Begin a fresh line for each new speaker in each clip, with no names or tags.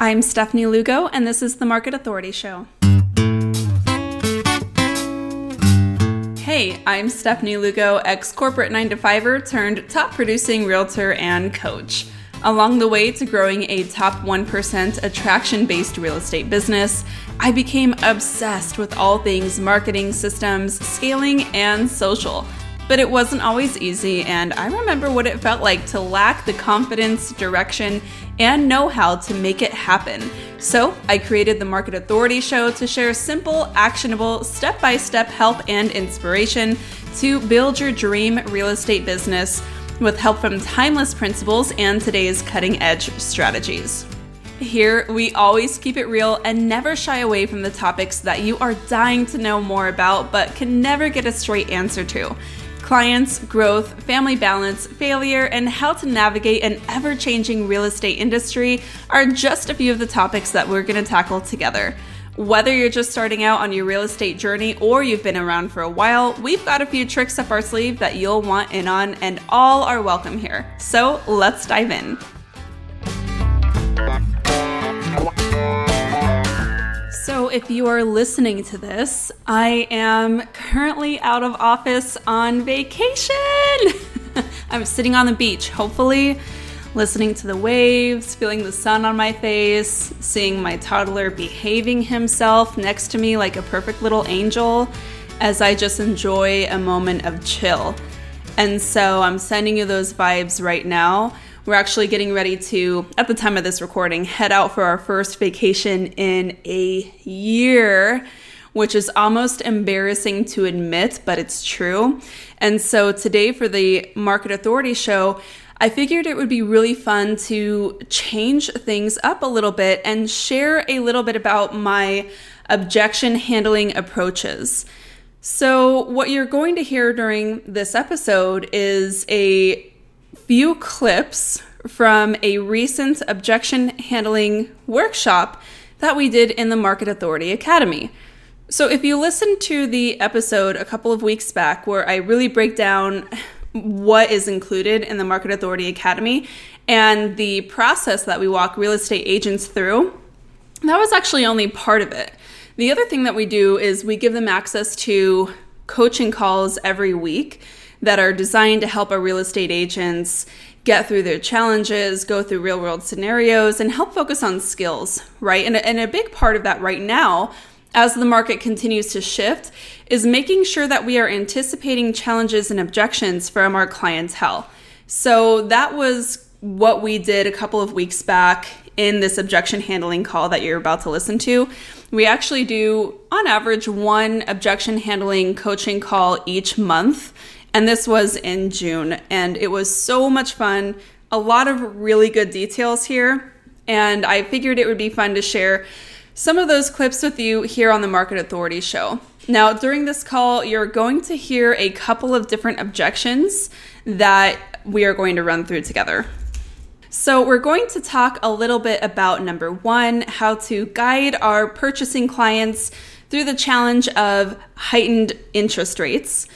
I'm Stephanie Lugo, and this is the Market Authority Show. Hey, I'm Stephanie Lugo, ex corporate 9 to 5er turned top producing realtor and coach. Along the way to growing a top 1% attraction based real estate business, I became obsessed with all things marketing systems, scaling, and social. But it wasn't always easy, and I remember what it felt like to lack the confidence, direction, and know how to make it happen. So I created the Market Authority Show to share simple, actionable, step by step help and inspiration to build your dream real estate business with help from timeless principles and today's cutting edge strategies. Here, we always keep it real and never shy away from the topics that you are dying to know more about but can never get a straight answer to clients, growth, family balance, failure, and how to navigate an ever changing real estate industry are just a few of the topics that we're going to tackle together. Whether you're just starting out on your real estate journey or you've been around for a while, we've got a few tricks up our sleeve that you'll want in on, and all are welcome here. So let's dive in. So, if you are listening to this, I am currently out of office on vacation. I'm sitting on the beach, hopefully, listening to the waves, feeling the sun on my face, seeing my toddler behaving himself next to me like a perfect little angel as I just enjoy a moment of chill. And so, I'm sending you those vibes right now. We're actually getting ready to, at the time of this recording, head out for our first vacation in a year, which is almost embarrassing to admit, but it's true. And so today for the Market Authority show, I figured it would be really fun to change things up a little bit and share a little bit about my objection handling approaches. So, what you're going to hear during this episode is a few clips from a recent objection handling workshop that we did in the Market Authority Academy. So, if you listen to the episode a couple of weeks back where I really break down what is included in the Market Authority Academy and the process that we walk real estate agents through, that was actually only part of it. The other thing that we do is we give them access to coaching calls every week that are designed to help our real estate agents get through their challenges, go through real world scenarios, and help focus on skills, right? And, and a big part of that right now, as the market continues to shift, is making sure that we are anticipating challenges and objections from our clientele. So that was what we did a couple of weeks back in this objection handling call that you're about to listen to. We actually do, on average, one objection handling coaching call each month. And this was in June. And it was so much fun. A lot of really good details here. And I figured it would be fun to share some of those clips with you here on the Market Authority Show. Now, during this call, you're going to hear a couple of different objections that we are going to run through together. So, we're going to talk a little bit about number one, how to guide our purchasing clients through the challenge of heightened interest rates.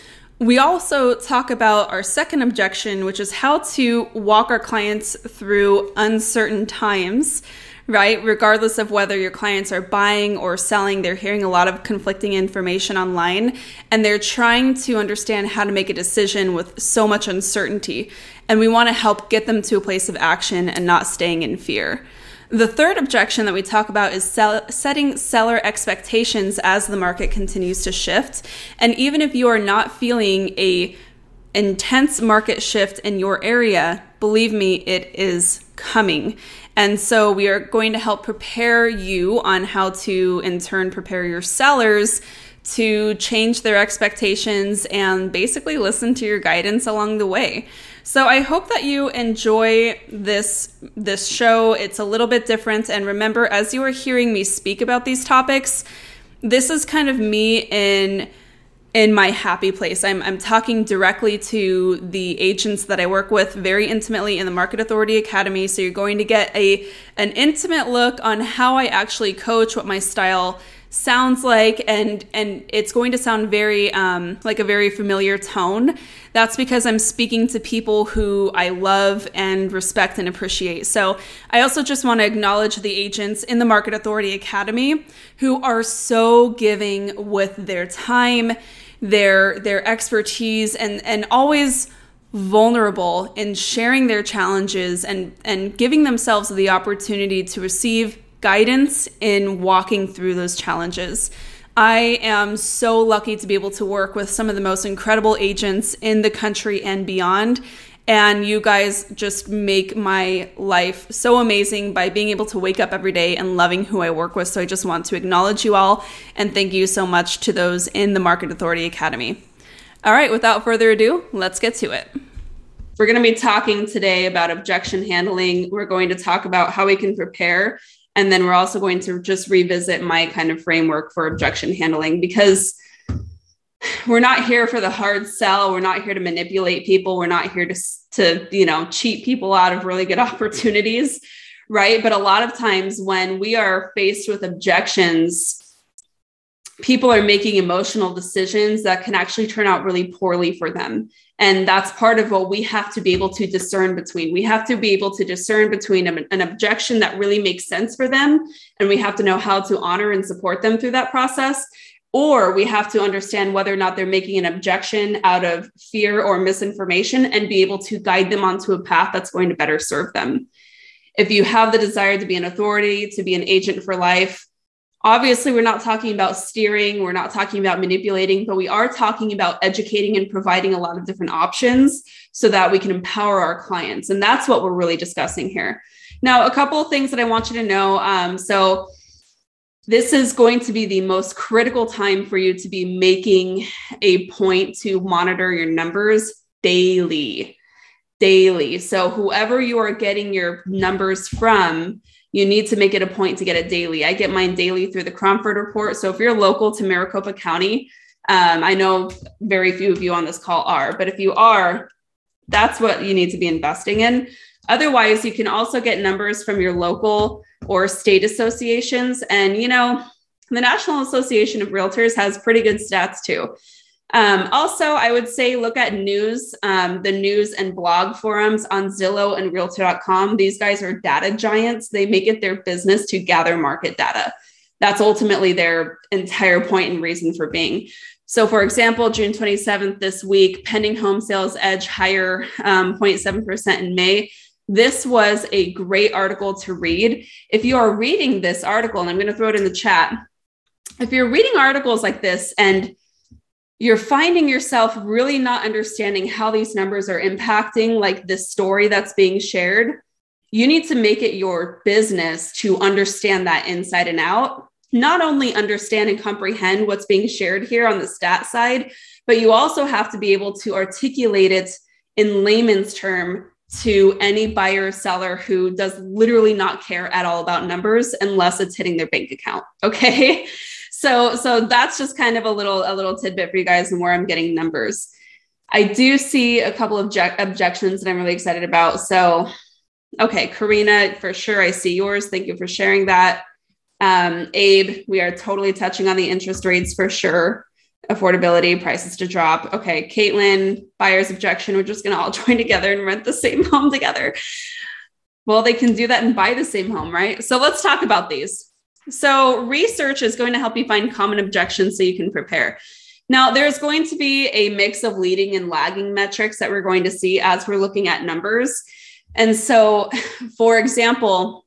We also talk about our second objection, which is how to walk our clients through uncertain times, right? Regardless of whether your clients are buying or selling, they're hearing a lot of conflicting information online and they're trying to understand how to make a decision with so much uncertainty. And we want to help get them to a place of action and not staying in fear. The third objection that we talk about is sell- setting seller expectations as the market continues to shift. And even if you are not feeling a intense market shift in your area, believe me, it is coming. And so we are going to help prepare you on how to, in turn, prepare your sellers to change their expectations and basically listen to your guidance along the way. So I hope that you enjoy this this show. It's a little bit different and remember as you are hearing me speak about these topics, this is kind of me in in my happy place. I'm I'm talking directly to the agents that I work with very intimately in the Market Authority Academy, so you're going to get a an intimate look on how I actually coach, what my style sounds like and and it's going to sound very um, like a very familiar tone. That's because i'm speaking to people who i love and respect and appreciate. So i also just want to acknowledge the agents in the market authority academy who are so giving with their time their their expertise and and always vulnerable in sharing their challenges and and giving themselves the opportunity to receive guidance in walking through those challenges. I am so lucky to be able to work with some of the most incredible agents in the country and beyond. And you guys just make my life so amazing by being able to wake up every day and loving who I work with. So I just want to acknowledge you all and thank you so much to those in the Market Authority Academy. All right, without further ado, let's get to it. We're going to be talking today about objection handling. We're going to talk about how we can prepare and then we're also going to just revisit my kind of framework for objection handling because we're not here for the hard sell. We're not here to manipulate people. We're not here to, to you know, cheat people out of really good opportunities. Right. But a lot of times when we are faced with objections, people are making emotional decisions that can actually turn out really poorly for them. And that's part of what we have to be able to discern between. We have to be able to discern between an objection that really makes sense for them, and we have to know how to honor and support them through that process. Or we have to understand whether or not they're making an objection out of fear or misinformation and be able to guide them onto a path that's going to better serve them. If you have the desire to be an authority, to be an agent for life, Obviously, we're not talking about steering, we're not talking about manipulating, but we are talking about educating and providing a lot of different options so that we can empower our clients. And that's what we're really discussing here. Now, a couple of things that I want you to know. Um, so, this is going to be the most critical time for you to be making a point to monitor your numbers daily. Daily. So, whoever you are getting your numbers from, you need to make it a point to get it daily. I get mine daily through the Cromford report. So if you're local to Maricopa County, um, I know very few of you on this call are, but if you are, that's what you need to be investing in. Otherwise, you can also get numbers from your local or state associations. And, you know, the National Association of Realtors has pretty good stats too. Um, also, I would say look at news, um, the news and blog forums on Zillow and Realtor.com. These guys are data giants. They make it their business to gather market data. That's ultimately their entire point and reason for being. So, for example, June 27th this week, pending home sales edge higher um, 0.7% in May. This was a great article to read. If you are reading this article, and I'm going to throw it in the chat, if you're reading articles like this and you're finding yourself really not understanding how these numbers are impacting like the story that's being shared. You need to make it your business to understand that inside and out. Not only understand and comprehend what's being shared here on the stat side but you also have to be able to articulate it in layman's term to any buyer or seller who does literally not care at all about numbers unless it's hitting their bank account okay so so that's just kind of a little a little tidbit for you guys and where i'm getting numbers. I do see a couple of object- objections that i'm really excited about. So okay karina for sure i see yours. Thank you for sharing that. Um, abe we are totally touching on the interest rates for sure. Affordability prices to drop. Okay caitlin buyer's objection. We're just going to all join together and rent the same home together. Well they can do that and buy the same home right? So let's talk about these so, research is going to help you find common objections so you can prepare. Now, there's going to be a mix of leading and lagging metrics that we're going to see as we're looking at numbers. And so, for example,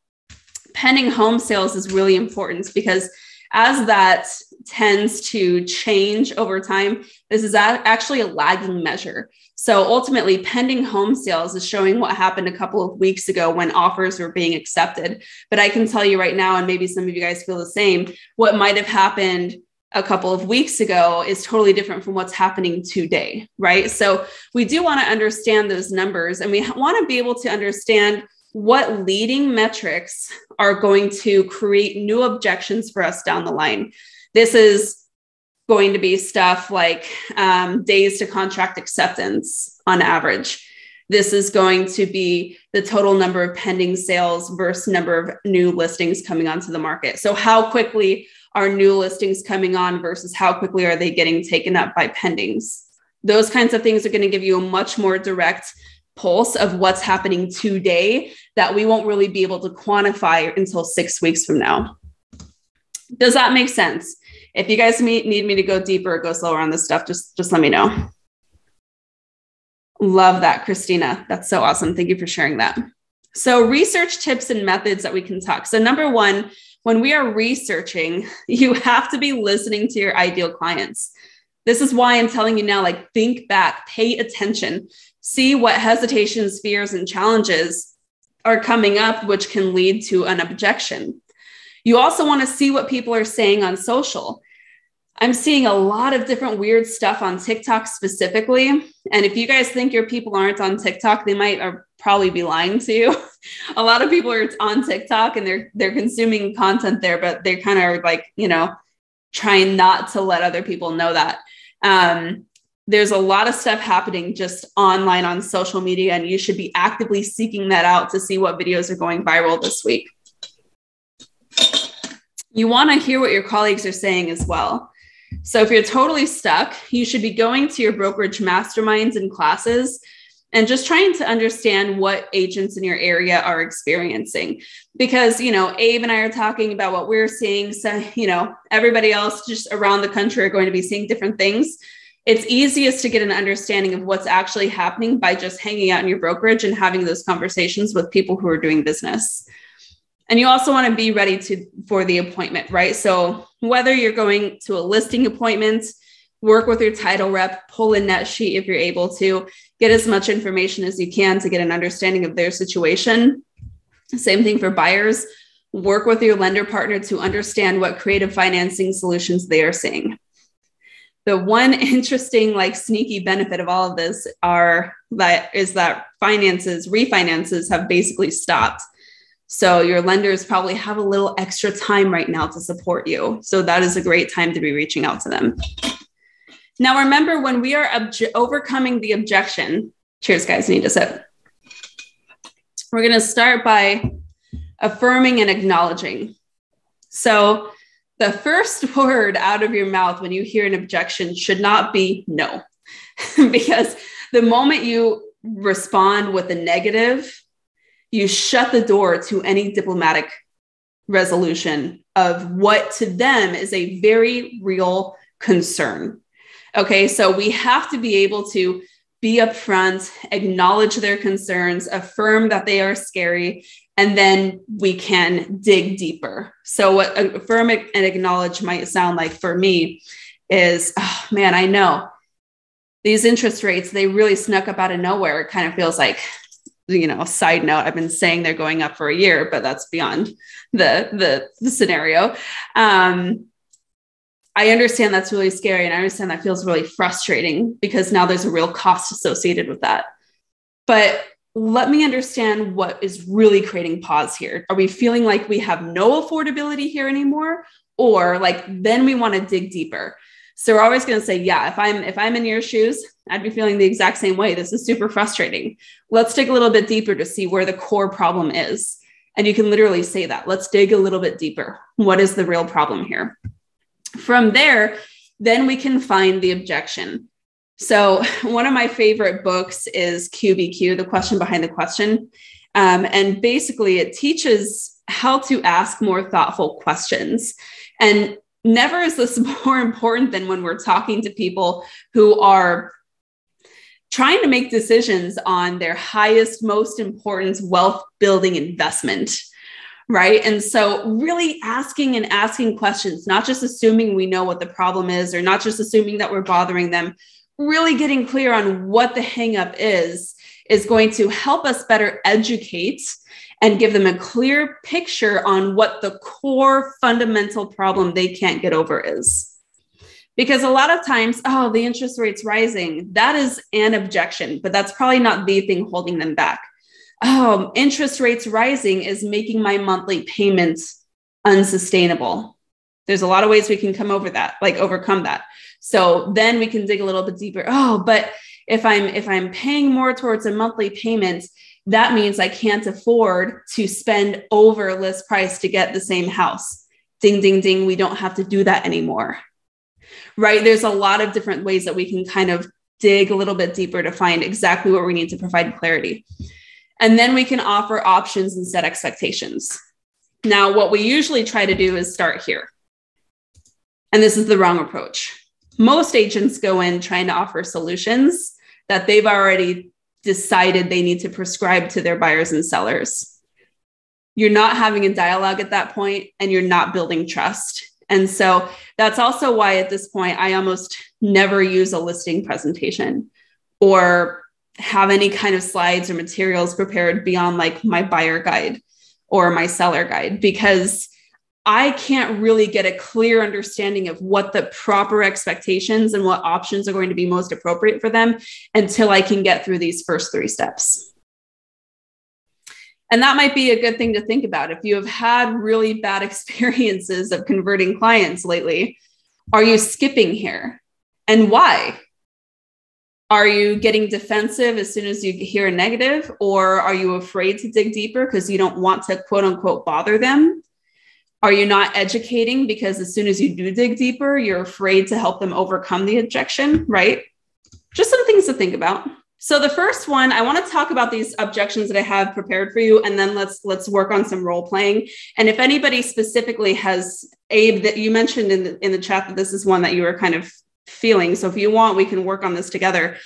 pending home sales is really important because as that tends to change over time, this is actually a lagging measure. So ultimately, pending home sales is showing what happened a couple of weeks ago when offers were being accepted. But I can tell you right now, and maybe some of you guys feel the same, what might have happened a couple of weeks ago is totally different from what's happening today, right? So we do want to understand those numbers and we want to be able to understand what leading metrics are going to create new objections for us down the line. This is going to be stuff like um, days to contract acceptance on average. This is going to be the total number of pending sales versus number of new listings coming onto the market. So, how quickly are new listings coming on versus how quickly are they getting taken up by pendings? Those kinds of things are going to give you a much more direct pulse of what's happening today that we won't really be able to quantify until six weeks from now. Does that make sense? If you guys need me to go deeper or go slower on this stuff, just, just let me know. Love that, Christina. That's so awesome. Thank you for sharing that. So, research tips and methods that we can talk. So, number one, when we are researching, you have to be listening to your ideal clients. This is why I'm telling you now like, think back, pay attention, see what hesitations, fears, and challenges are coming up, which can lead to an objection. You also want to see what people are saying on social. I'm seeing a lot of different weird stuff on TikTok specifically. And if you guys think your people aren't on TikTok, they might are probably be lying to you. a lot of people are on TikTok and they're they're consuming content there, but they kind of like, you know, trying not to let other people know that. Um, there's a lot of stuff happening just online on social media, and you should be actively seeking that out to see what videos are going viral this week. You want to hear what your colleagues are saying as well. So if you're totally stuck, you should be going to your brokerage masterminds and classes and just trying to understand what agents in your area are experiencing. Because you know abe and i are talking about what we're seeing. So you know everybody else just around the country are going to be seeing different things. It's easiest to get an understanding of what's actually happening by just hanging out in your brokerage and having those conversations with people who are doing business and you also want to be ready to for the appointment right so whether you're going to a listing appointment work with your title rep pull a net sheet if you're able to get as much information as you can to get an understanding of their situation. Same thing for buyers. Work with your lender partner to understand what creative financing solutions they are seeing. The one interesting, like sneaky benefit of all of this are that is that finances, refinances have basically stopped. So your lenders probably have a little extra time right now to support you. So that is a great time to be reaching out to them. Now, remember when we are obje- overcoming the objection, cheers, guys, need to sip. We're going to start by affirming and acknowledging. So, the first word out of your mouth when you hear an objection should not be no, because the moment you respond with a negative, you shut the door to any diplomatic resolution of what to them is a very real concern. Okay, so we have to be able to be upfront, acknowledge their concerns, affirm that they are scary, and then we can dig deeper. So, what affirm and acknowledge might sound like for me is, oh man, I know these interest rates, they really snuck up out of nowhere. It kind of feels like, you know, side note, I've been saying they're going up for a year, but that's beyond the the, the scenario. Um, I understand that's really scary and I understand that feels really frustrating because now there's a real cost associated with that. But let me understand what is really creating pause here. Are we feeling like we have no affordability here anymore or like then we want to dig deeper? So we're always going to say, yeah, if I'm if I'm in your shoes, I'd be feeling the exact same way. This is super frustrating. Let's dig a little bit deeper to see where the core problem is. And you can literally say that. Let's dig a little bit deeper. What is the real problem here? From there, then we can find the objection. So, one of my favorite books is QBQ, The Question Behind the Question. Um, and basically, it teaches how to ask more thoughtful questions. And never is this more important than when we're talking to people who are trying to make decisions on their highest, most important wealth building investment right? And so, really asking and asking questions, not just assuming we know what the problem is or not just assuming that we're bothering them, really getting clear on what the hangup is, is going to help us better educate and give them a clear picture on what the core fundamental problem they can't get over is. Because a lot of times, oh, the interest rate's rising, that is an objection, but that's probably not the thing holding them back oh, interest rates rising is making my monthly payments unsustainable. There's a lot of ways we can come over that, like overcome that. So then we can dig a little bit deeper. Oh, but if I'm if I'm paying more towards a monthly payment, that means I can't afford to spend over list price to get the same house. ding, ding, ding, we don't have to do that anymore. Right? There's a lot of different ways that we can kind of dig a little bit deeper to find exactly what we need to provide clarity. And then we can offer options and set expectations. Now, what we usually try to do is start here. And this is the wrong approach. Most agents go in trying to offer solutions that they've already decided they need to prescribe to their buyers and sellers. You're not having a dialogue at that point and you're not building trust. And so that's also why at this point, I almost never use a listing presentation or have any kind of slides or materials prepared beyond like my buyer guide or my seller guide because I can't really get a clear understanding of what the proper expectations and what options are going to be most appropriate for them until I can get through these first three steps. And that might be a good thing to think about. If you have had really bad experiences of converting clients lately, are you skipping here? And why? Are you getting defensive as soon as you hear a negative, or are you afraid to dig deeper because you don't want to quote unquote bother them? Are you not educating because as soon as you do dig deeper, you're afraid to help them overcome the objection, right? Just some things to think about. So the first one, I want to talk about these objections that I have prepared for you, and then let's let's work on some role playing. And if anybody specifically has Abe that you mentioned in the in the chat that this is one that you were kind of feeling. So if you want, we can work on this together.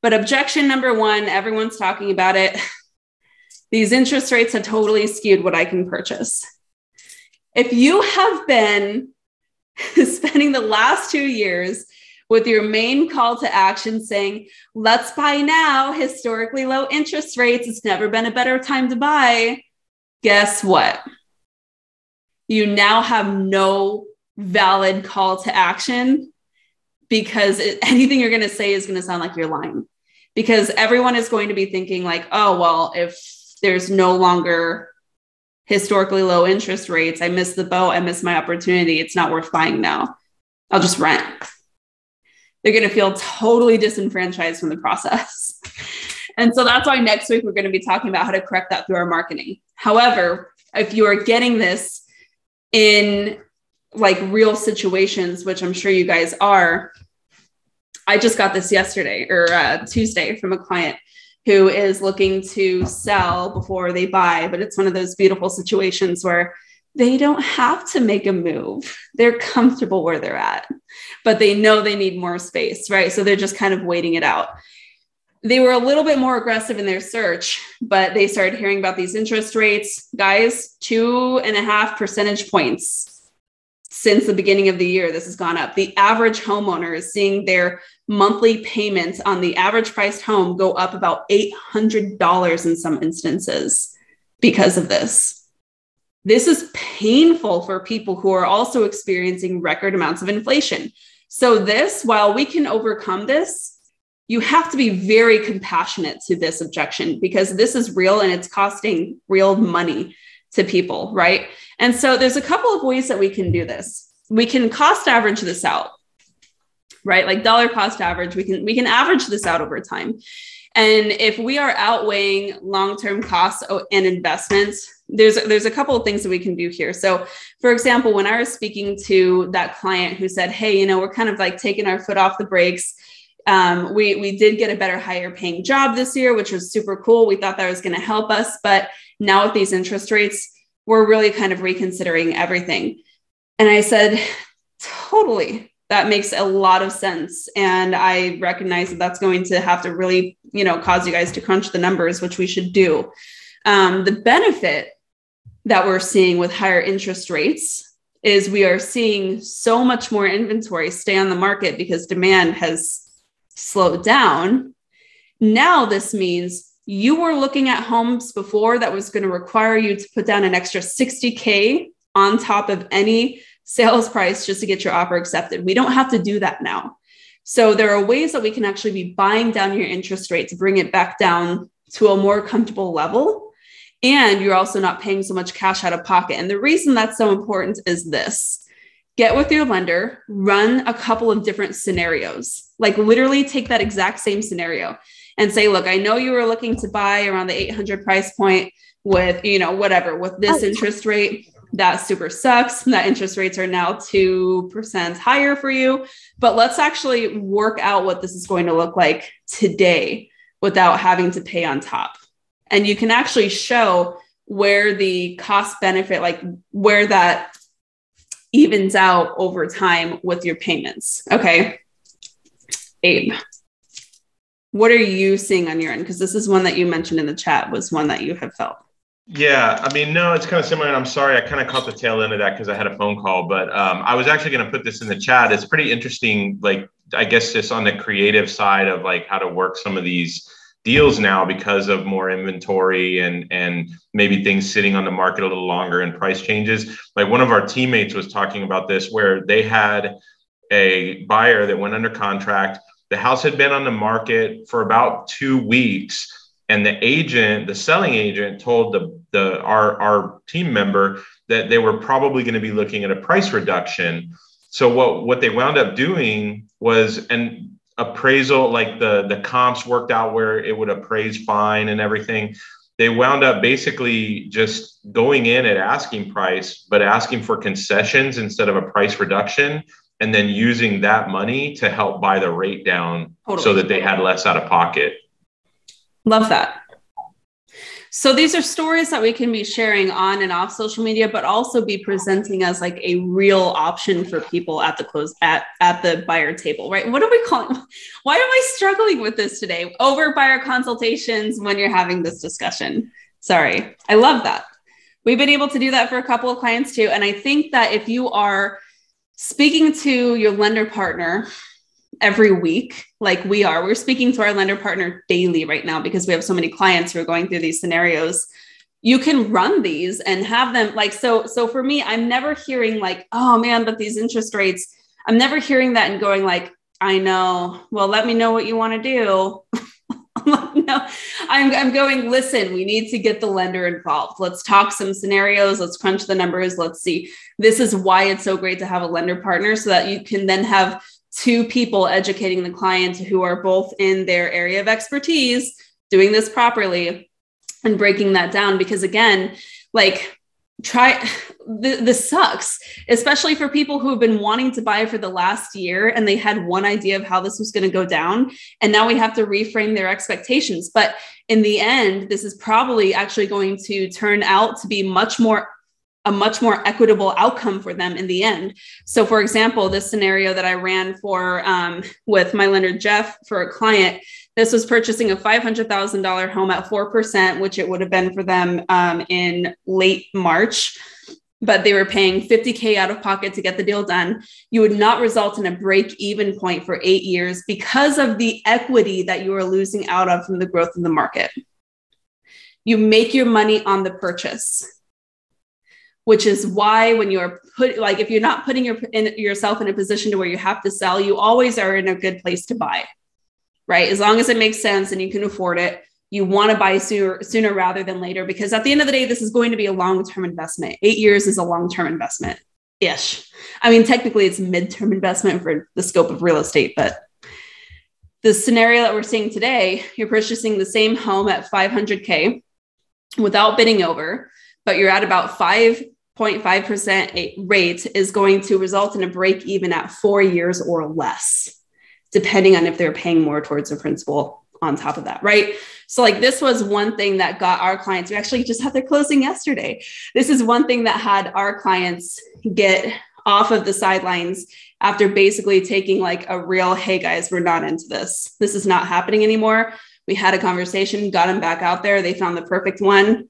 But objection number one, everyone's talking about it. These interest rates have totally skewed what I can purchase. If you have been spending the last two years with your main call to action saying, let's buy now, historically low interest rates, it's never been a better time to buy, guess what? You now have no valid call to action because it, anything you're going to say is going to sound like you're lying because everyone is going to be thinking like oh well if there's no longer historically low interest rates. I missed the boat. I missed my opportunity. It's not worth buying now. I'll just rent. They're going to feel totally disenfranchised from the process. and so that's why next week we're going to be talking about how to correct that through our marketing. However, if you are getting this in like real situations, which I'm sure you guys are, I just got this yesterday or uh, Tuesday from a client who is looking to sell before they buy. But it's one of those beautiful situations where they don't have to make a move. They're comfortable where they're at, but they know they need more space, right? So they're just kind of waiting it out. They were a little bit more aggressive in their search, but they started hearing about these interest rates. Guys, two and a half percentage points since the beginning of the year, this has gone up. The average homeowner is seeing their monthly payments on the average priced home go up about $800 in some instances because of this. This is painful for people who are also experiencing record amounts of inflation. So, this, while we can overcome this, you have to be very compassionate to this objection because this is real and it's costing real money to people, right? And so there's a couple of ways that we can do this. We can cost average this out, right? Like dollar cost average, we can we can average this out over time. And if we are outweighing long-term costs and investments, there's there's a couple of things that we can do here. So, for example, when I was speaking to that client who said, "Hey, you know, we're kind of like taking our foot off the brakes," um, we we did get a better, higher paying job this year, which was super cool. We thought that was going to help us, but now with these interest rates, we're really kind of reconsidering everything. And I said, totally. That makes a lot of sense. And I recognize that that's going to have to really, you know, cause you guys to crunch the numbers, which we should do. Um, the benefit that we're seeing with higher interest rates is we are seeing so much more inventory stay on the market because demand has slowed down. Now, this means you were looking at homes before that was going to require you to put down an extra 60K on top of any sales price just to get your offer accepted. We don't have to do that now. So there are ways that we can actually be buying down your interest rate to bring it back down to a more comfortable level. And you're also not paying so much cash out of pocket. And the reason that's so important is this get with your lender, run a couple of different scenarios, like literally take that exact same scenario and say, look, I know you were looking to buy around the 800 price point with, you know, whatever, with this interest rate. that super sucks. That interest rates are now 2% higher for you. But let's actually work out what this is going to look like today without having to pay on top. And you can actually show where the cost benefit, like where that evens out over time with your payments. Okay. Abe, what are you seeing on your end? Because this is one that you mentioned in the chat was one that you have felt.
Yeah, I mean, no, it's kind of similar. And I'm sorry, I kind of caught the tail end of that because I had a phone call. But um, I was actually going to put this in the chat. It's pretty interesting, like, I guess just on the creative side of like how to work some of these deals now because of more inventory and and maybe things sitting on the market a little longer and price changes. Like one of our teammates was talking about this where they had a buyer that went under contract. The house had been on the market for about two weeks and the agent the selling agent told the the our our team member that they were probably going to be looking at a price reduction so what what they wound up doing was and appraisal, like the the comps worked out where it would appraise fine and everything. They wound up basically just going in at asking price, but asking for concessions instead of a price reduction, and then using that money to help buy the rate down totally. so that they had less out of pocket.
Love that. So these are stories that we can be sharing on and off social media, but also be presenting as like a real option for people at the close at at the buyer table, right? What are we calling? Why am I struggling with this today? Over buyer consultations when you're having this discussion. Sorry, I love that. We've been able to do that for a couple of clients too, and I think that if you are speaking to your lender partner every week like we are. We're speaking to our lender partner daily right now because we have so many clients who are going through these scenarios. You can run these and have them like so so for me i'm never hearing like oh man but these interest rates i'm never hearing that and going like i know. Well let me know what you want to do. No I'm, I'm going listen we need to get the lender involved. Let's talk some scenarios. Let's crunch the numbers. Let's see. This is why it's so great to have a lender partner so that you can then have two people educating the client who are both in their area of expertise doing this properly and breaking that down. Because again like try th- this sucks especially for people who have been wanting to buy for the last year and they had one idea of how this was going to go down. And now we have to reframe their expectations. But in the end this is probably actually going to turn out to be much more a much more equitable outcome for them in the end. So, for example, this scenario that I ran for um, with my lender Jeff for a client, this was purchasing a $500,000 home at 4%, which it would have been for them um, in late March. But they were paying 50K out of pocket to get the deal done. You would not result in a break even point for eight years because of the equity that you are losing out of from the growth of the market. You make your money on the purchase which is why when you're put like if you're not putting your in, yourself in a position to where you have to sell you always are in a good place to buy right? As long as it makes sense and you can afford it you want to buy sooner sooner rather than later because at the end of the day this is going to be a long-term investment. Eight years is a long-term investment ish. I mean technically it's mid-term investment for the scope of real estate but the scenario that we're seeing today you're purchasing the same home at 500k without bidding over but you're at about 5 0.5% rate is going to result in a break even at four years or less, depending on if they're paying more towards the principal on top of that, right? So, like, this was one thing that got our clients, we actually just had their closing yesterday. This is one thing that had our clients get off of the sidelines after basically taking like a real, hey guys, we're not into this. This is not happening anymore. We had a conversation, got them back out there. They found the perfect one,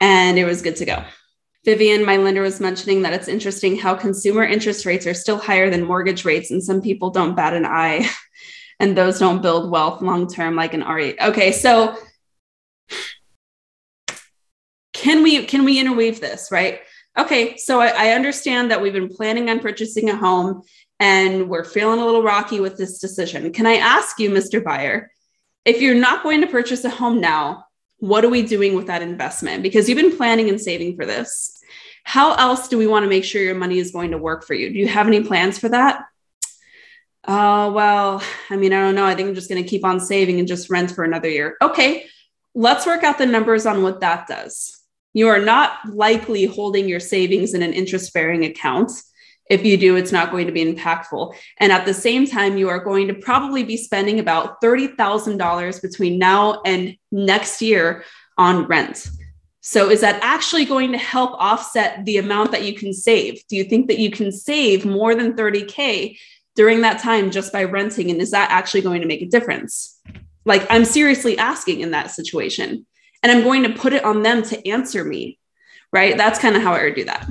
and it was good to go. Vivian, my lender, was mentioning that it's interesting how consumer interest rates are still higher than mortgage rates, and some people don't bat an eye, and those don't build wealth long term like an RE. Okay, so can we can we interweave this right? Okay, so I, I understand that we've been planning on purchasing a home, and we're feeling a little rocky with this decision. Can I ask you, Mr. Buyer, if you're not going to purchase a home now, what are we doing with that investment? Because you've been planning and saving for this how else do we want to make sure your money is going to work for you? Do you have any plans for that? Oh, well, I mean, I don't know. I think I'm just going to keep on saving and just rent for another year. Okay, let's work out the numbers on what that does. You are not likely holding your savings in an interest bearing account. If you do, it's not going to be impactful. And at the same time, you are going to probably be spending about $30,000 between now and next year on rent. So, is that actually going to help offset the amount that you can save? Do you think that you can save more than 30K during that time just by renting? And is that actually going to make a difference? Like, I'm seriously asking in that situation. And I'm going to put it on them to answer me, right? That's kind of how I would do that.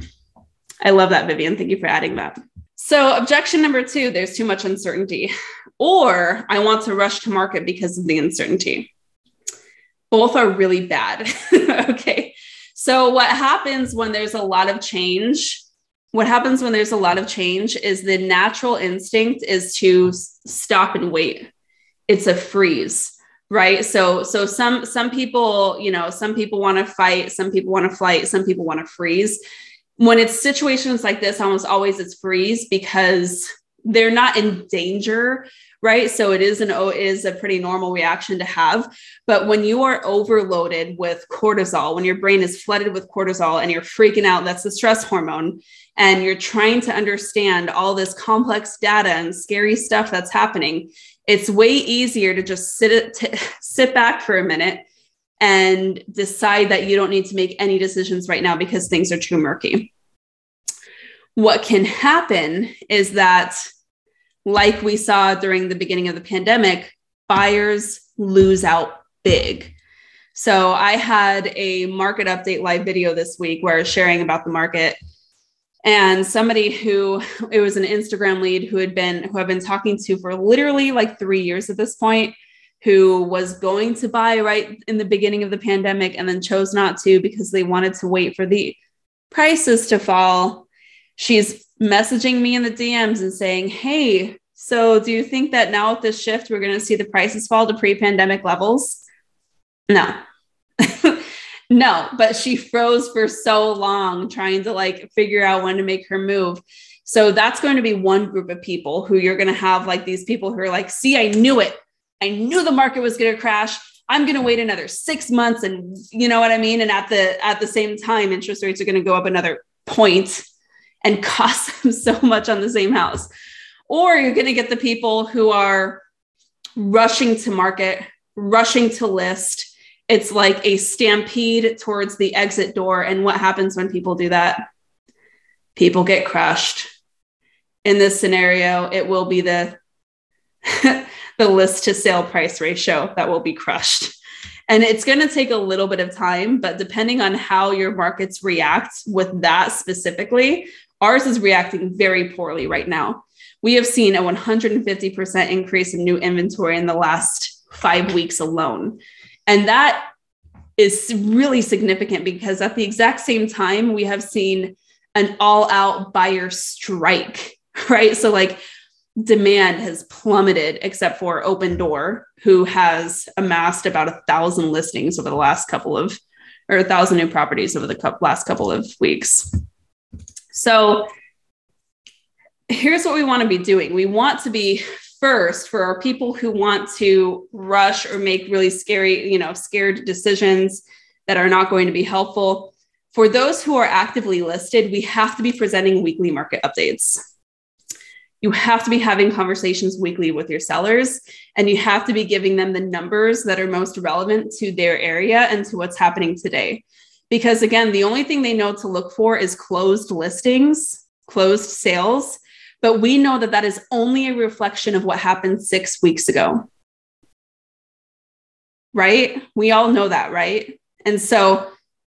I love that, Vivian. Thank you for adding that. So, objection number two there's too much uncertainty, or I want to rush to market because of the uncertainty both are really bad. okay. So, what happens when there's a lot of change? What happens when there's a lot of change is the natural instinct is to stop and wait. It's a freeze right so so some some people you know some people want to fight some people want to flight some people want to freeze when it's situations like this almost always it's freeze because they're not in danger right? So it is an oh, is a pretty normal reaction to have. But when you are overloaded with cortisol, when your brain is flooded with cortisol and you're freaking out, that's the stress hormone, and you're trying to understand all this complex data and scary stuff that's happening, it's way easier to just sit t- sit back for a minute and decide that you don't need to make any decisions right now because things are too murky. What can happen is that like we saw during the beginning of the pandemic, buyers lose out big. So I had a market update live video this week where I was sharing about the market. And somebody who it was an Instagram lead who had been who I've been talking to for literally like three years at this point, who was going to buy right in the beginning of the pandemic and then chose not to because they wanted to wait for the prices to fall. She's messaging me in the DMs and saying, Hey, so do you think that now with this shift, we're going to see the prices fall to pre pandemic levels? No. no, but she froze for so long trying to like figure out when to make her move. So that's going to be one group of people who you're going to have like these people who are like, see, I knew it. I knew the market was going to crash. I'm going to wait another six months. And you know what I mean? And at the, at the same time, interest rates are going to go up another point and cost them so much on the same house. Or you're going to get the people who are rushing to market, rushing to list. It's like a stampede towards the exit door. And what happens when people do that? People get crushed. In this scenario, it will be the the list to sale price ratio that will be crushed. And it's going to take a little bit of time, but depending on how your markets react with that specifically, ours is reacting very poorly right now. We have seen a 150% increase in new inventory in the last five weeks alone. And that is really significant because at the exact same time, we have seen an all out buyer strike, right? So, like, demand has plummeted except for Opendoor, who has amassed about a thousand listings over the last couple of, or a thousand new properties over the last couple of weeks. So, here's what we want to be doing. We want to be first for our people who want to rush or make really scary you know scared decisions that are not going to be helpful. For those who are actively listed we have to be presenting weekly market updates. You have to be having conversations weekly with your sellers and you have to be giving them the numbers that are most relevant to their area and to what's happening today because again the only thing they know to look for is closed listings closed sales but we know that that is only a reflection of what happened six weeks ago. Right? We all know that, right? And so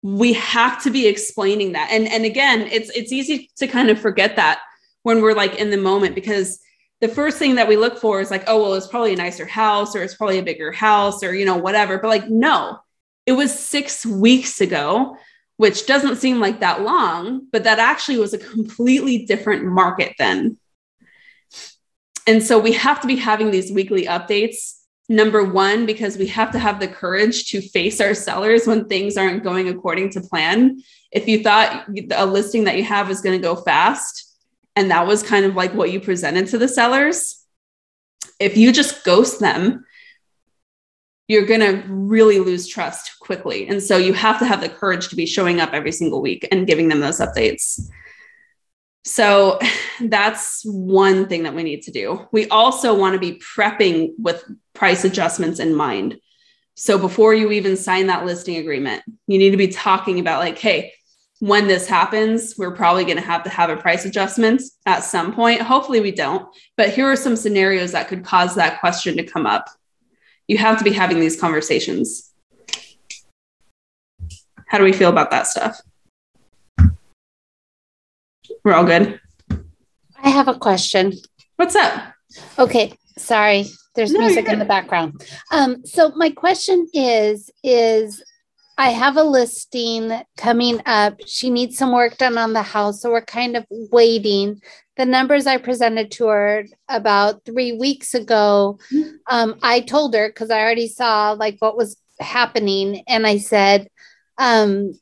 we have to be explaining that. And, and again, it's it's easy to kind of forget that when we're like in the moment because the first thing that we look for is like, oh, well, it's probably a nicer house or it's probably a bigger house or, you know, whatever. But like, no, it was six weeks ago which doesn't seem like that long, but that actually was a completely different market then. And so we have to be having these weekly updates. Number one, because we have to have the courage to face our sellers when things aren't going according to plan. If you thought a listing that you have is going to go fast, and that was kind of like what you presented to the sellers, if you just ghost them you're going to really lose trust quickly. And so you have to have the courage to be showing up every single week and giving them those updates. So that's one thing that we need to do. We also want to be prepping with price adjustments in mind. So before you even sign that listing agreement, you need to be talking about, like, hey, when this happens, we're probably going to have to have a price adjustment at some point. Hopefully, we don't. But here are some scenarios that could cause that question to come up. You have to be having these conversations. How do we feel about that stuff? We're all good.
I have a question.
What's up?
Okay, sorry. There's
No,
music in the background. Um, so my question is is I have a listing coming up. She needs some work done on the house, so we're kind of waiting. The numbers I presented to her about three weeks ago, um, I told her because I already saw like what was happening, and I said, um,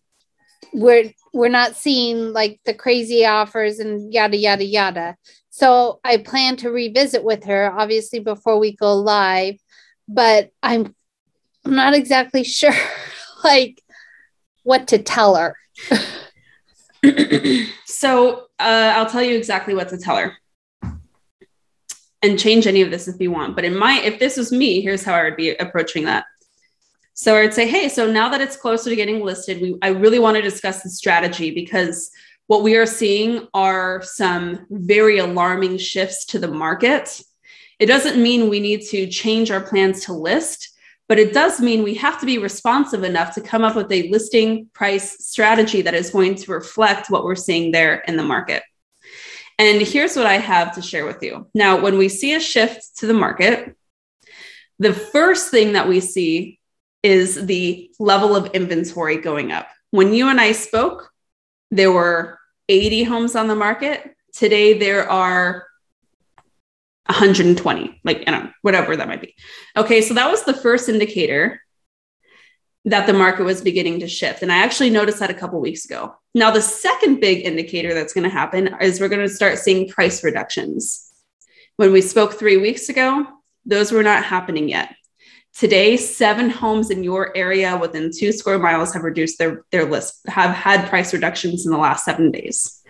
"We're we're not seeing like the crazy offers and yada yada yada." So I plan to revisit with her, obviously before we go live, but I'm I'm not exactly sure like what to tell her.
so uh, I'll tell you exactly what to tell her. And change any of this if you want. But in my, if this was me, here's how I would be approaching that. So I'd say, hey, so now that it's closer to getting listed, we, I really want to discuss the strategy because what we are seeing are some very alarming shifts to the market. It doesn't mean we need to change our plans to list, but it does mean we have to be responsive enough to come up with a listing price strategy that is going to reflect what we're seeing there in the market. And here's what I have to share with you. Now, when we see a shift to the market, the first thing that we see is the level of inventory going up. When you and I spoke, there were 80 homes on the market. Today, there are 120, like, you know, whatever that might be. Okay, so that was the first indicator that the market was beginning to shift. And I actually noticed that a couple weeks ago. Now, the second big indicator that's going to happen is we're going to start seeing price reductions. When we spoke three weeks ago, those were not happening yet. Today, seven homes in your area within two square miles have reduced their, their list, have had price reductions in the last seven days.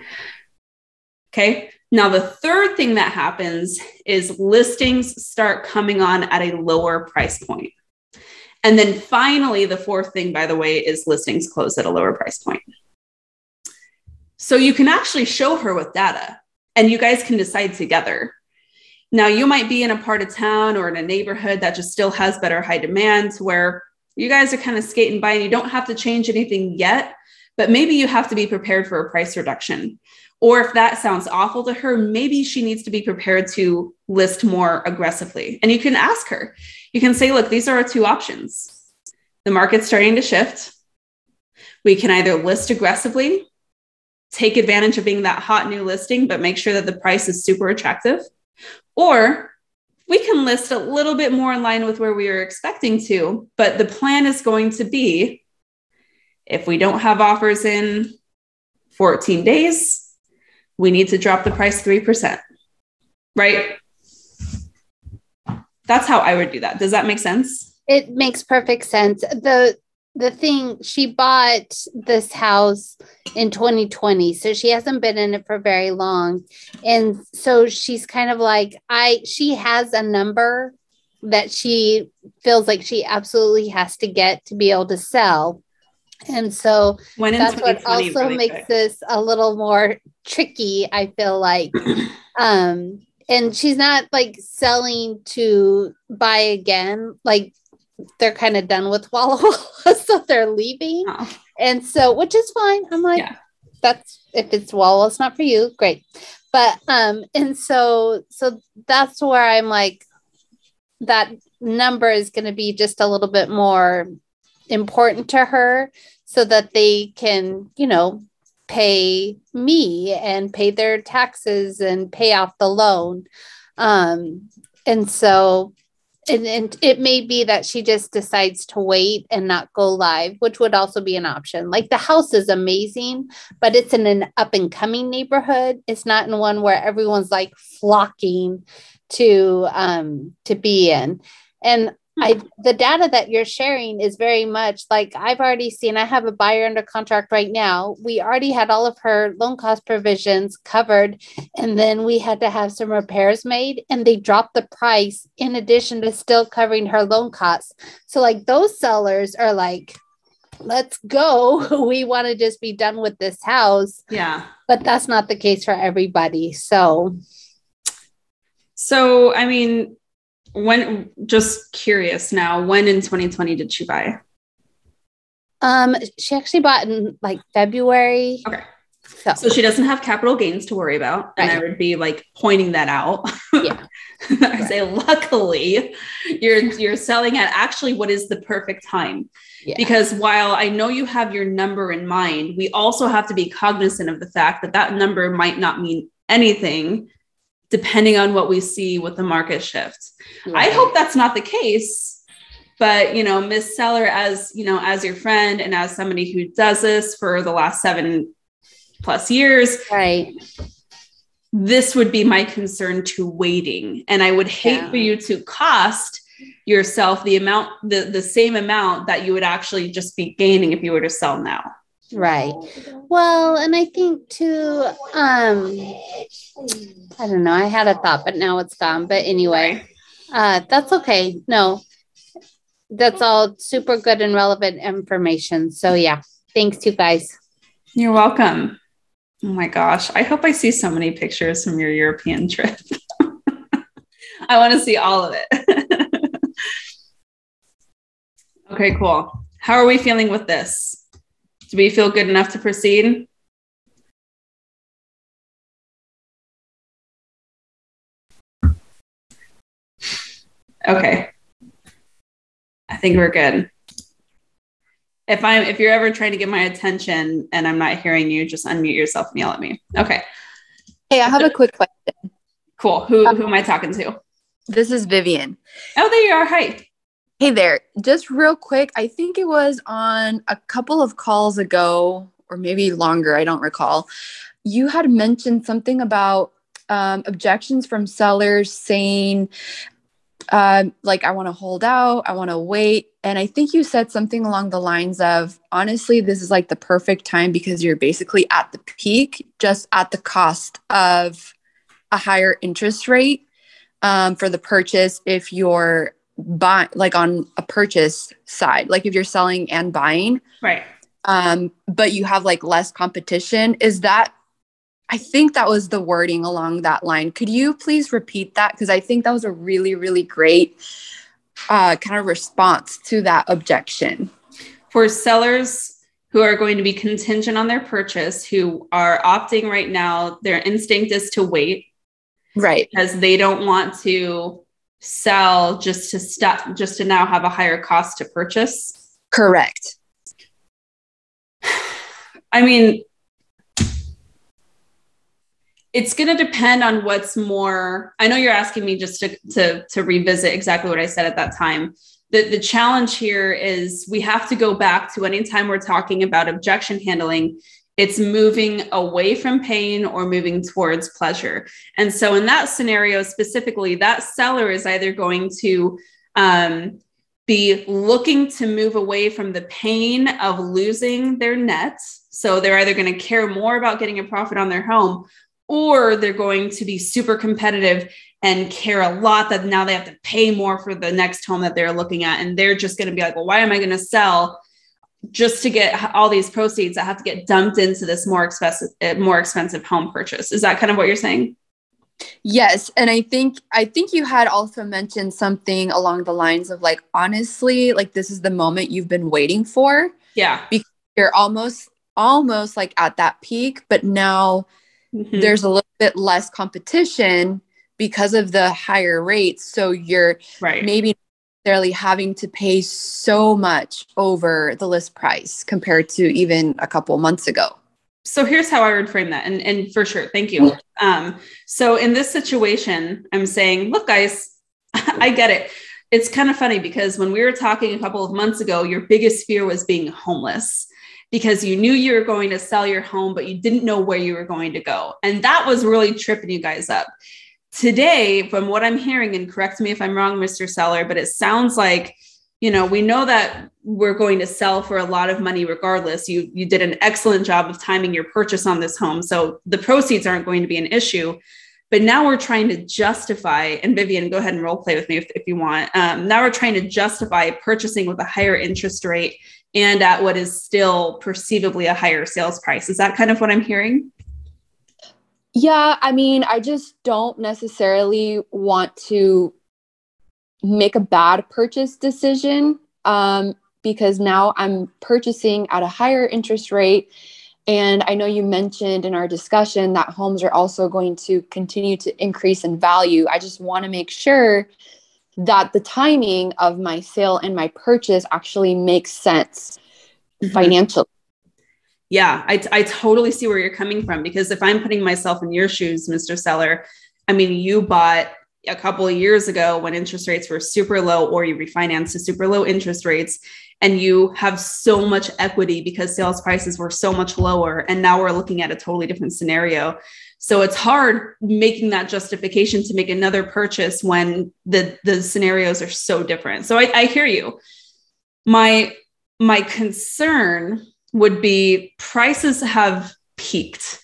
Okay. Now, the third thing that happens is listings start coming on at a lower price point. And then finally, the fourth thing, by the way, is listings close at a lower price point. So you can actually show her with data and you guys can decide together. Now, you might be in a part of town or in a neighborhood that just still has better high demand where you guys are kind of skating by and you don't have to change anything yet, but maybe you have to be prepared for a price reduction. Or if that sounds awful to her, maybe she needs to be prepared to list more aggressively. And you can ask her, you can say, look, these are our two options. The market's starting to shift. We can either list aggressively, take advantage of being that hot new listing, but make sure that the price is super attractive. Or we can list a little bit more in line with where we are expecting to, but the plan is going to be if we don't have offers in 14 days, we need to drop the price 3%. Right? That's how I would do that. Does that make sense?
It makes perfect sense. The the thing she bought this house in 2020 so she hasn't been in it for very long and so she's kind of like i she has a number that she feels like she absolutely has to get to be able to sell and so that's what also really makes quick. this a little more tricky i feel like um and she's not like selling to buy again like they're kind of done with Walla Walla, so they're leaving. Oh. And so, which is fine. I'm like, yeah. that's if it's Walla, it's not for you. Great. But um, and so so that's where I'm like, that number is going to be just a little bit more important to her, so that they can, you know, pay me and pay their taxes and pay off the loan. Um, and so and, and it may be that she just decides to wait and not go live, which would also be an option. Like the house is amazing, but it's in an up and coming neighborhood. It's not in one where everyone's like flocking to um to be in. And Hmm. I the data that you're sharing is very much like I've already seen. I have a buyer under contract right now. We already had all of her loan cost provisions covered, and then we had to have some repairs made, and they dropped the price in addition to still covering her loan costs. So like those sellers are like, let's go. We want to just be done with this house.
Yeah.
But that's not the case for everybody. So
so I mean, when just curious now, when in 2020 did she buy?
Um, she actually bought in like February.
Okay. So, so she doesn't have capital gains to worry about. Right. And I would be like pointing that out. Yeah. I right. say, luckily, you're you're selling at actually what is the perfect time. Yeah. Because while I know you have your number in mind, we also have to be cognizant of the fact that that number might not mean anything depending on what we see with the market shift. I hope that's not the case. But you know, Miss Seller, as you know, as your friend and as somebody who does this for the last seven plus years,
right?
This would be my concern to waiting, and I would hate yeah. for you to cost yourself the amount, the the same amount that you would actually just be gaining if you were to sell now.
Right. Well, and I think too, um, I don't know, I had a thought, but now it's gone. But anyway, uh, that's okay. No, that's all super good and relevant information. So yeah, thanks to you guys.
You're welcome. Oh my gosh. I hope I see so many pictures from your European trip. I want to see all of it. okay, cool. How are we feeling with this? Do we feel good enough to proceed? Okay. I think we're good. If I'm if you're ever trying to get my attention and I'm not hearing you, just unmute yourself and yell at me. Okay.
Hey, I have a quick question.
Cool. Who who am I talking to?
This is Vivian.
Oh, there you are. Hi.
Hey there. Just real quick, I think it was on a couple of calls ago, or maybe longer, I don't recall. You had mentioned something about um, objections from sellers saying, uh, like, I want to hold out, I want to wait. And I think you said something along the lines of, honestly, this is like the perfect time because you're basically at the peak, just at the cost of a higher interest rate um, for the purchase if you're buy like on a purchase side like if you're selling and buying
right.
um but you have like less competition is that i think that was the wording along that line. Could you please repeat that? Because i think that was a really really great uh kind of response to that objection.
For sellers who are going to be contingent on their purchase who are opting right now their instinct is to wait.
Right.
Because they don't want to sell just to stop just to now have a higher cost to purchase?
Correct.
I mean it's going to depend on what's more i know you're asking me just to, to to revisit exactly what i said at that time. The, the challenge here is we have to go back to anytime we're talking about objection handling it's moving away from pain or moving towards pleasure. And so, in that scenario specifically, that seller is either going to um, be looking to move away from the pain of losing their net. So, they're either going to care more about getting a profit on their home or they're going to be super competitive and care a lot that now they have to pay more for the next home that they're looking at. And they're just going to be like, well, why am I going to sell? Just to get all these proceeds that have to get dumped into this more expensive eh, more expensive home purchase. Is that kind of what you're saying?
Yes and i think i think you had also mentioned something along the lines of like honestly like this is the moment you've been waiting for.
Yeah.
Because you're almost almost like at that peak but now mm-hmm. there's a little bit less competition because of the higher rates. So you're
right.
maybe necessarily having to pay so much over the list price compared to even a couple months ago.
So here's how I would frame that. And, and for sure, thank you. Um, so in this situation, I'm saying, look, guys, I get it. It's kind of funny because when we were talking a couple of months ago, your biggest fear was being homeless because you knew you were going to sell your home, but you didn't know where you were going to go. And that was really tripping you guys up today, from what I'm hearing, and correct me if I'm wrong, Mr. Seller, but it sounds like you know we know that we're going to sell for a lot of money regardless. You you did an excellent job of timing your purchase on this home so the proceeds aren't going to be an issue. But now we're trying to justify and vivian go ahead and role play with me if, if you want. Um, now we're trying to justify purchasing with a higher interest rate and at what is still perceivably a higher sales price. Is that kind of what i'm hearing
yeah i mean i just don't necessarily want to make a bad purchase decision um, because now I'm purchasing at a higher interest rate. And I know you mentioned in our discussion that homes are also going to continue to increase in value. I just want to make sure that the timing of my sale and my purchase actually makes sense mm-hmm. financially.
Yeah, I, I totally see where you're coming from because if I'm putting myself in your shoes, Mr. Seller, I mean, you bought a couple of years ago when interest rates were super low or you refinanced to super low interest rates and you have so much equity because sales prices were so much lower and now we're looking at a totally different scenario so it's hard making that justification to make another purchase when the the scenarios are so different so i, I hear you my my concern would be prices have peaked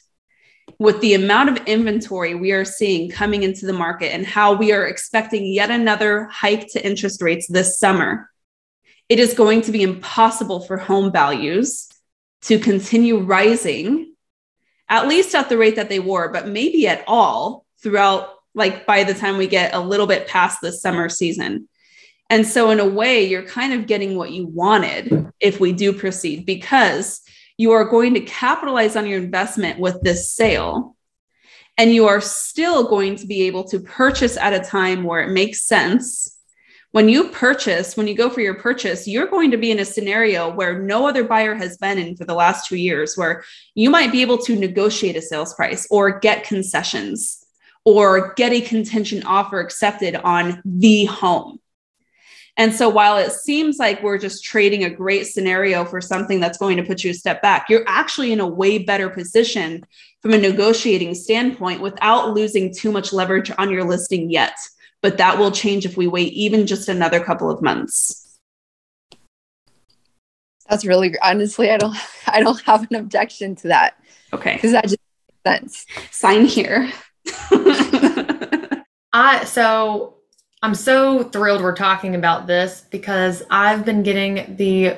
with the amount of inventory we are seeing coming into the market and how we are expecting yet another hike to interest rates this summer, it is going to be impossible for home values to continue rising, at least at the rate that they were, but maybe at all throughout, like by the time we get a little bit past the summer season. And so, in a way, you're kind of getting what you wanted if we do proceed because you are going to capitalize on your investment with this sale. And you are still going to be able to purchase at a time where it makes sense. When you purchase, when you go for your purchase, you're going to be in a scenario where no other buyer has been in for the last two years, where you might be able to negotiate a sales price or get concessions or get a contingent offer accepted on the home. And so while it seems like we're just trading a great scenario for something that's going to put you a step back, you're actually in a way better position from a negotiating standpoint without losing too much leverage on your listing yet. But that will change if we wait even just another couple of months.
That's really honestly, I don't I don't have an objection to that.
Okay.
Because that just makes sense.
Sign here.
I uh, so I'm so thrilled we're talking about this because I've been getting the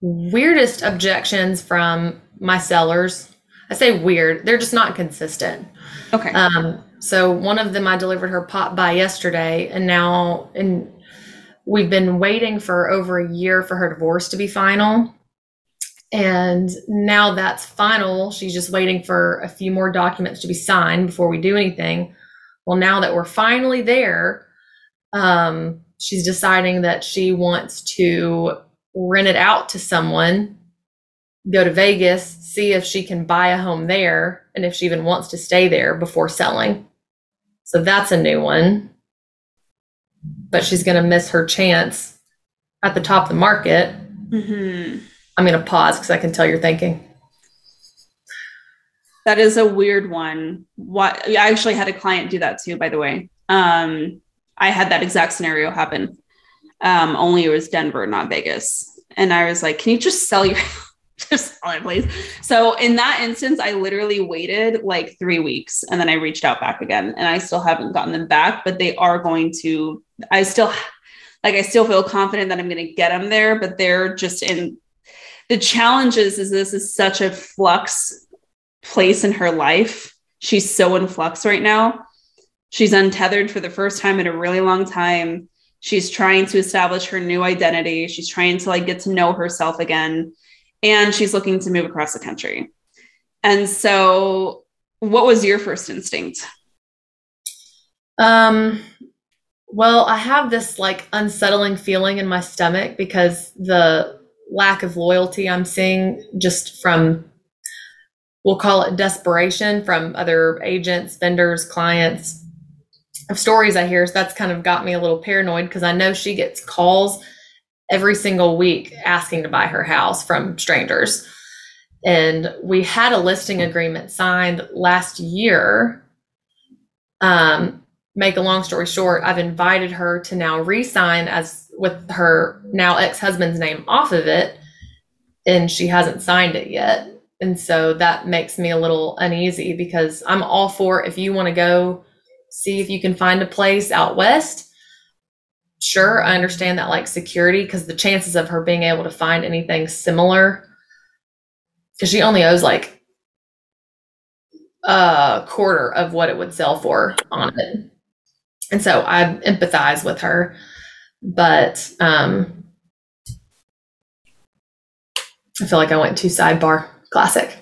weirdest objections from my sellers. I say weird, they're just not consistent.
Okay.
Um, so one of them I delivered her pot by yesterday, and now and we've been waiting for over a year for her divorce to be final. And now that's final. She's just waiting for a few more documents to be signed before we do anything. Well, now that we're finally there, um, she's deciding that she wants to rent it out to someone, go to Vegas, see if she can buy a home there, and if she even wants to stay there before selling. So that's a new one. But she's going to miss her chance at the top of the market.
Mm-hmm.
I'm going to pause because I can tell you're thinking.
That is a weird one. What I actually had a client do that too, by the way. Um, I had that exact scenario happen. Um, only it was Denver, not Vegas. And I was like, can you just sell your just sell it, please? So in that instance, I literally waited like three weeks and then I reached out back again and I still haven't gotten them back, but they are going to, I still like I still feel confident that I'm to get them there, but they're just in the challenges is this is such a flux place in her life. She's so in flux right now She's untethered for the first time in a really long time. She's trying to establish her new identity. She's trying to like get to know herself again. And she's looking to move across the country. And so, what was your first instinct?
Um, well, I have this like unsettling feeling in my stomach because the lack of loyalty I'm seeing just from, we'll call it desperation from other agents, vendors, clients, of stories I hear. So that's kind of got me a little paranoid because I know she gets calls every single week asking to buy her house from strangers. And we had a listing agreement signed last year. Um, make a long story short, I've invited her to now re-sign as with her now ex-husband's name off of it, and she hasn't signed it yet. And so that makes me a little uneasy because I'm all for if you want to go see if you can find a place out west. Sure, I understand that like security because the chances of her being able to find anything similar because she only owes like a quarter of what it would sell for on it. And so I empathize with her. But um, I feel like I went too sidebar. Classic.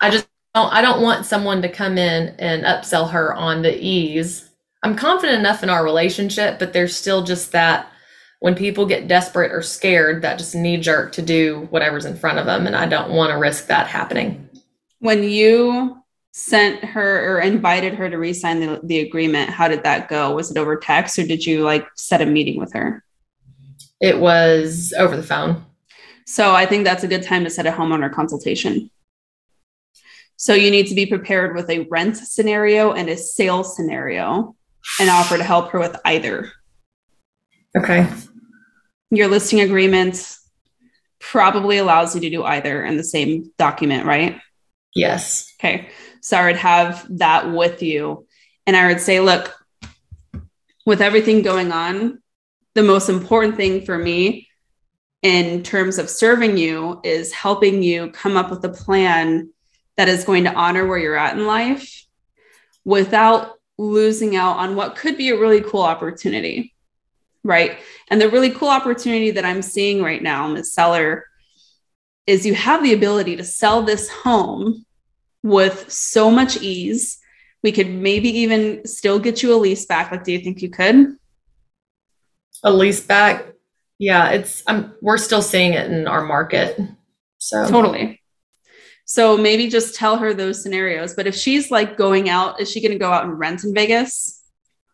I just I don't want someone to come in and upsell her on the ease. I'm confident enough in our relationship, but there's still just that when people get desperate or scared, that just knee jerk to do whatever's in front of them. And I don't want to risk that happening.
When you sent her or invited her to re-sign the, the agreement, how did that go? Was it over text or did you like set a meeting with her?
It was over the phone.
So I think that's a good time to set a homeowner consultation. So you need to be prepared with a rent scenario and a sales scenario and offer to help her with either.
Okay.
Your listing agreement probably allows you to do either in the same document, right?
Yes.
Okay. So I would have that with you. And I would say, look, with everything going on, the most important thing for me in terms of serving you is helping you come up with a plan that is going to honor where you're at in life without losing out on what could be a really cool opportunity. Right. And the really cool opportunity that I'm seeing right now, Ms. Seller, is you have the ability to sell this home with so much ease. We could maybe even still get you a lease back. Like, do you think you could?
A lease back? Yeah, it's I'm we're still seeing it in our market. So
totally. So maybe just tell her those scenarios. But if she's like going out, is she going to go out and rent in Vegas?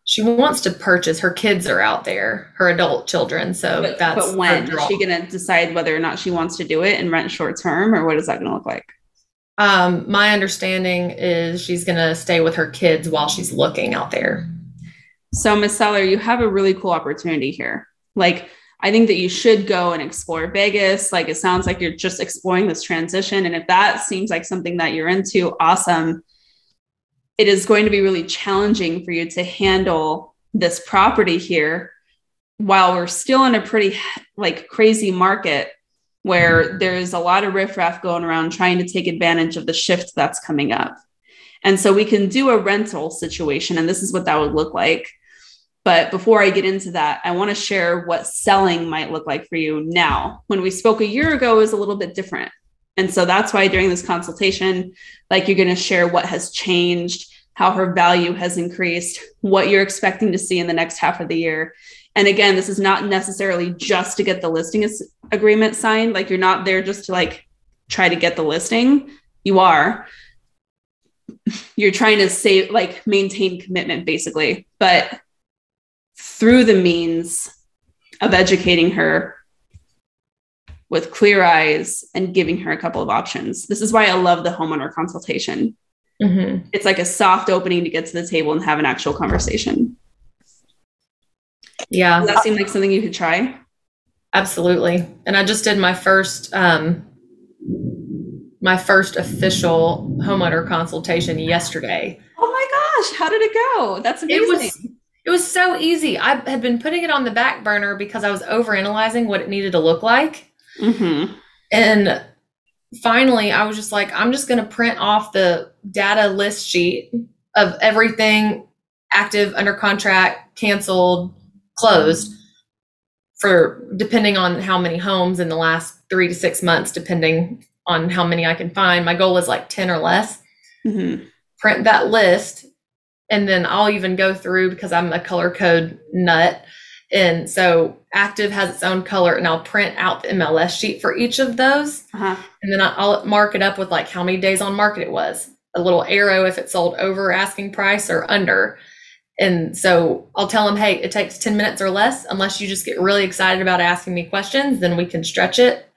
She wants to purchase. Her kids are out there, her adult children. So
but,
that's.
But when is she going to decide whether or not she wants to do it and rent short term, or what is that going to look like?
Um, my understanding is she's going to stay with her kids while she's looking out there.
So, Miss Seller, you have a really cool opportunity here. Like, I think that you should go and explore Vegas. Like, it sounds like you're just exploring this transition. And if that seems like something that you're into, awesome. It is going to be really challenging for you to handle this property here while we're still in a pretty like crazy market where there's a lot of riffraff going around trying to take advantage of the shift that's coming up. And so we can do a rental situation, and this is what that would look like. But before I get into that, I want to share what selling might look like for you now. When we spoke a year ago is a little bit different. And so that's why during this consultation, like you're going to share what has changed, how her value has increased, what you're expecting to see in the next half of the year. And again, this is not necessarily just to get the listing agreement signed. Like you're not there just to like try to get the listing. You are. You're trying to save, like maintain commitment basically. But through the means of educating her with clear eyes and giving her a couple of options. This is why I love the homeowner consultation. Mm-hmm. It's like a soft opening to get to the table and have an actual conversation.
Yeah.
Does that seem like something you could try?
Absolutely. And I just did my first um my first official homeowner consultation yesterday.
Oh my gosh, how did it go? That's amazing.
It was it was so easy. I had been putting it on the back burner because I was overanalyzing what it needed to look like. Mm-hmm. And finally, I was just like, I'm just going to print off the data list sheet of everything active, under contract, canceled, closed for depending on how many homes in the last three to six months, depending on how many I can find. My goal is like 10 or less. Mm-hmm. Print that list. And then I'll even go through because I'm a color code nut. And so active has its own color, and I'll print out the MLS sheet for each of those. Uh-huh. And then I'll mark it up with like how many days on market it was, a little arrow if it sold over asking price or under. And so I'll tell them, hey, it takes 10 minutes or less, unless you just get really excited about asking me questions, then we can stretch it.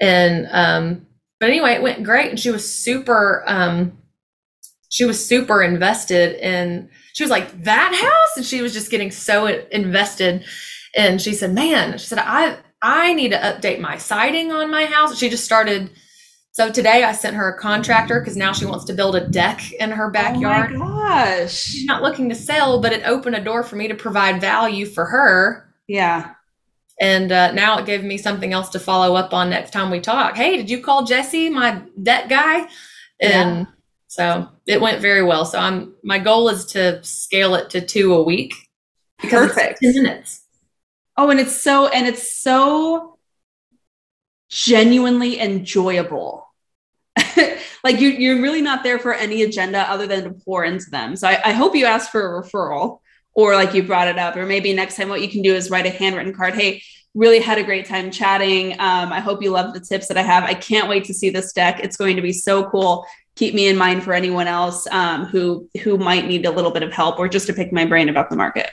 And, um, but anyway, it went great. And she was super, um, she was super invested in she was like that house? And she was just getting so invested. And she said man she said i i need to update my siding on my house. She just started so today i sent her a contractor because now she wants to build a deck in her backyard
oh my gosh.
She's not looking to sell but it opened a door for me to provide value for her.
Yeah.
And uh, now it gave me something else to follow up on next time we talk. Hey did you call jesse my debt guy? And yeah so it went very well. So I'm my goal is to scale it to two a week.
Perfect.
ten minutes.
Oh, and it's so and it's so genuinely enjoyable. like you, you're really not there for any agenda other than to pour into them. So I, I hope you ask for a referral or like you brought it up, or maybe next time what you can do is write a handwritten card. Hey, really had a great time chatting. Um, I hope you love the tips that I have. I can't wait to see this deck. It's going to be so cool keep me in mind for anyone else um, who who might need a little bit of help or just to pick my brain about the market.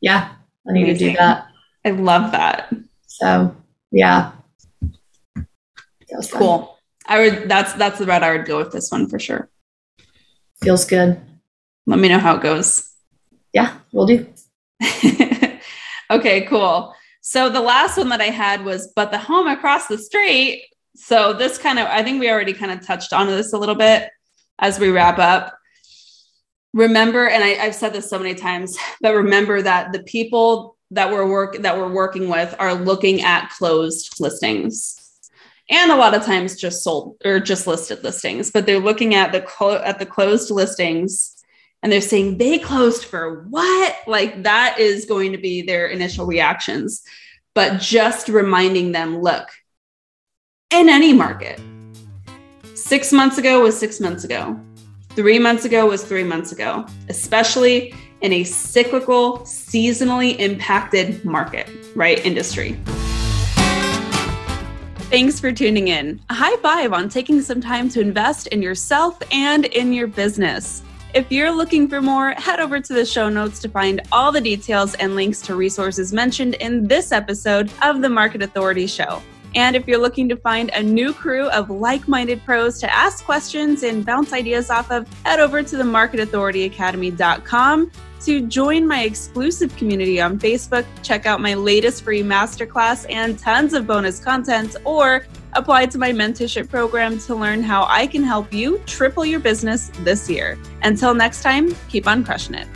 Yeah, I need Amazing. to do that.
I love that.
So yeah,
cool. I would. That's that's the route I would go with this one for sure.
Feels good.
Let me know how it goes.
Yeah, we'll do.
okay, cool. So the last one that I had was, but the home across the street so this kind of i think we already kind of touched on this a little bit as we wrap up. Remember and I, have said this so many times but remember that the people that we're work that we're working with are looking at closed listings. And a lot of times just sold or just listed listings but they're looking at the clo- at the closed listings and they're saying they closed for what? Like that is going to be their initial reactions. But just reminding them look in any market. Six months ago was six months ago. Three months ago was three months ago, especially in a cyclical, seasonally impacted market, right? Industry. Thanks for tuning in. A high five on taking some time to invest in yourself and in your business. If you're looking for more, head over to the show notes to find all the details and links to resources mentioned in this episode of the Market Authority Show. And if you're looking to find a new crew of like minded pros to ask questions and bounce ideas off of, head over to the marketauthorityacademy.com to join my exclusive community on Facebook, check out my latest free masterclass and tons of bonus content, or apply to my mentorship program to learn how I can help you triple your business this year. Until next time, keep on crushing it.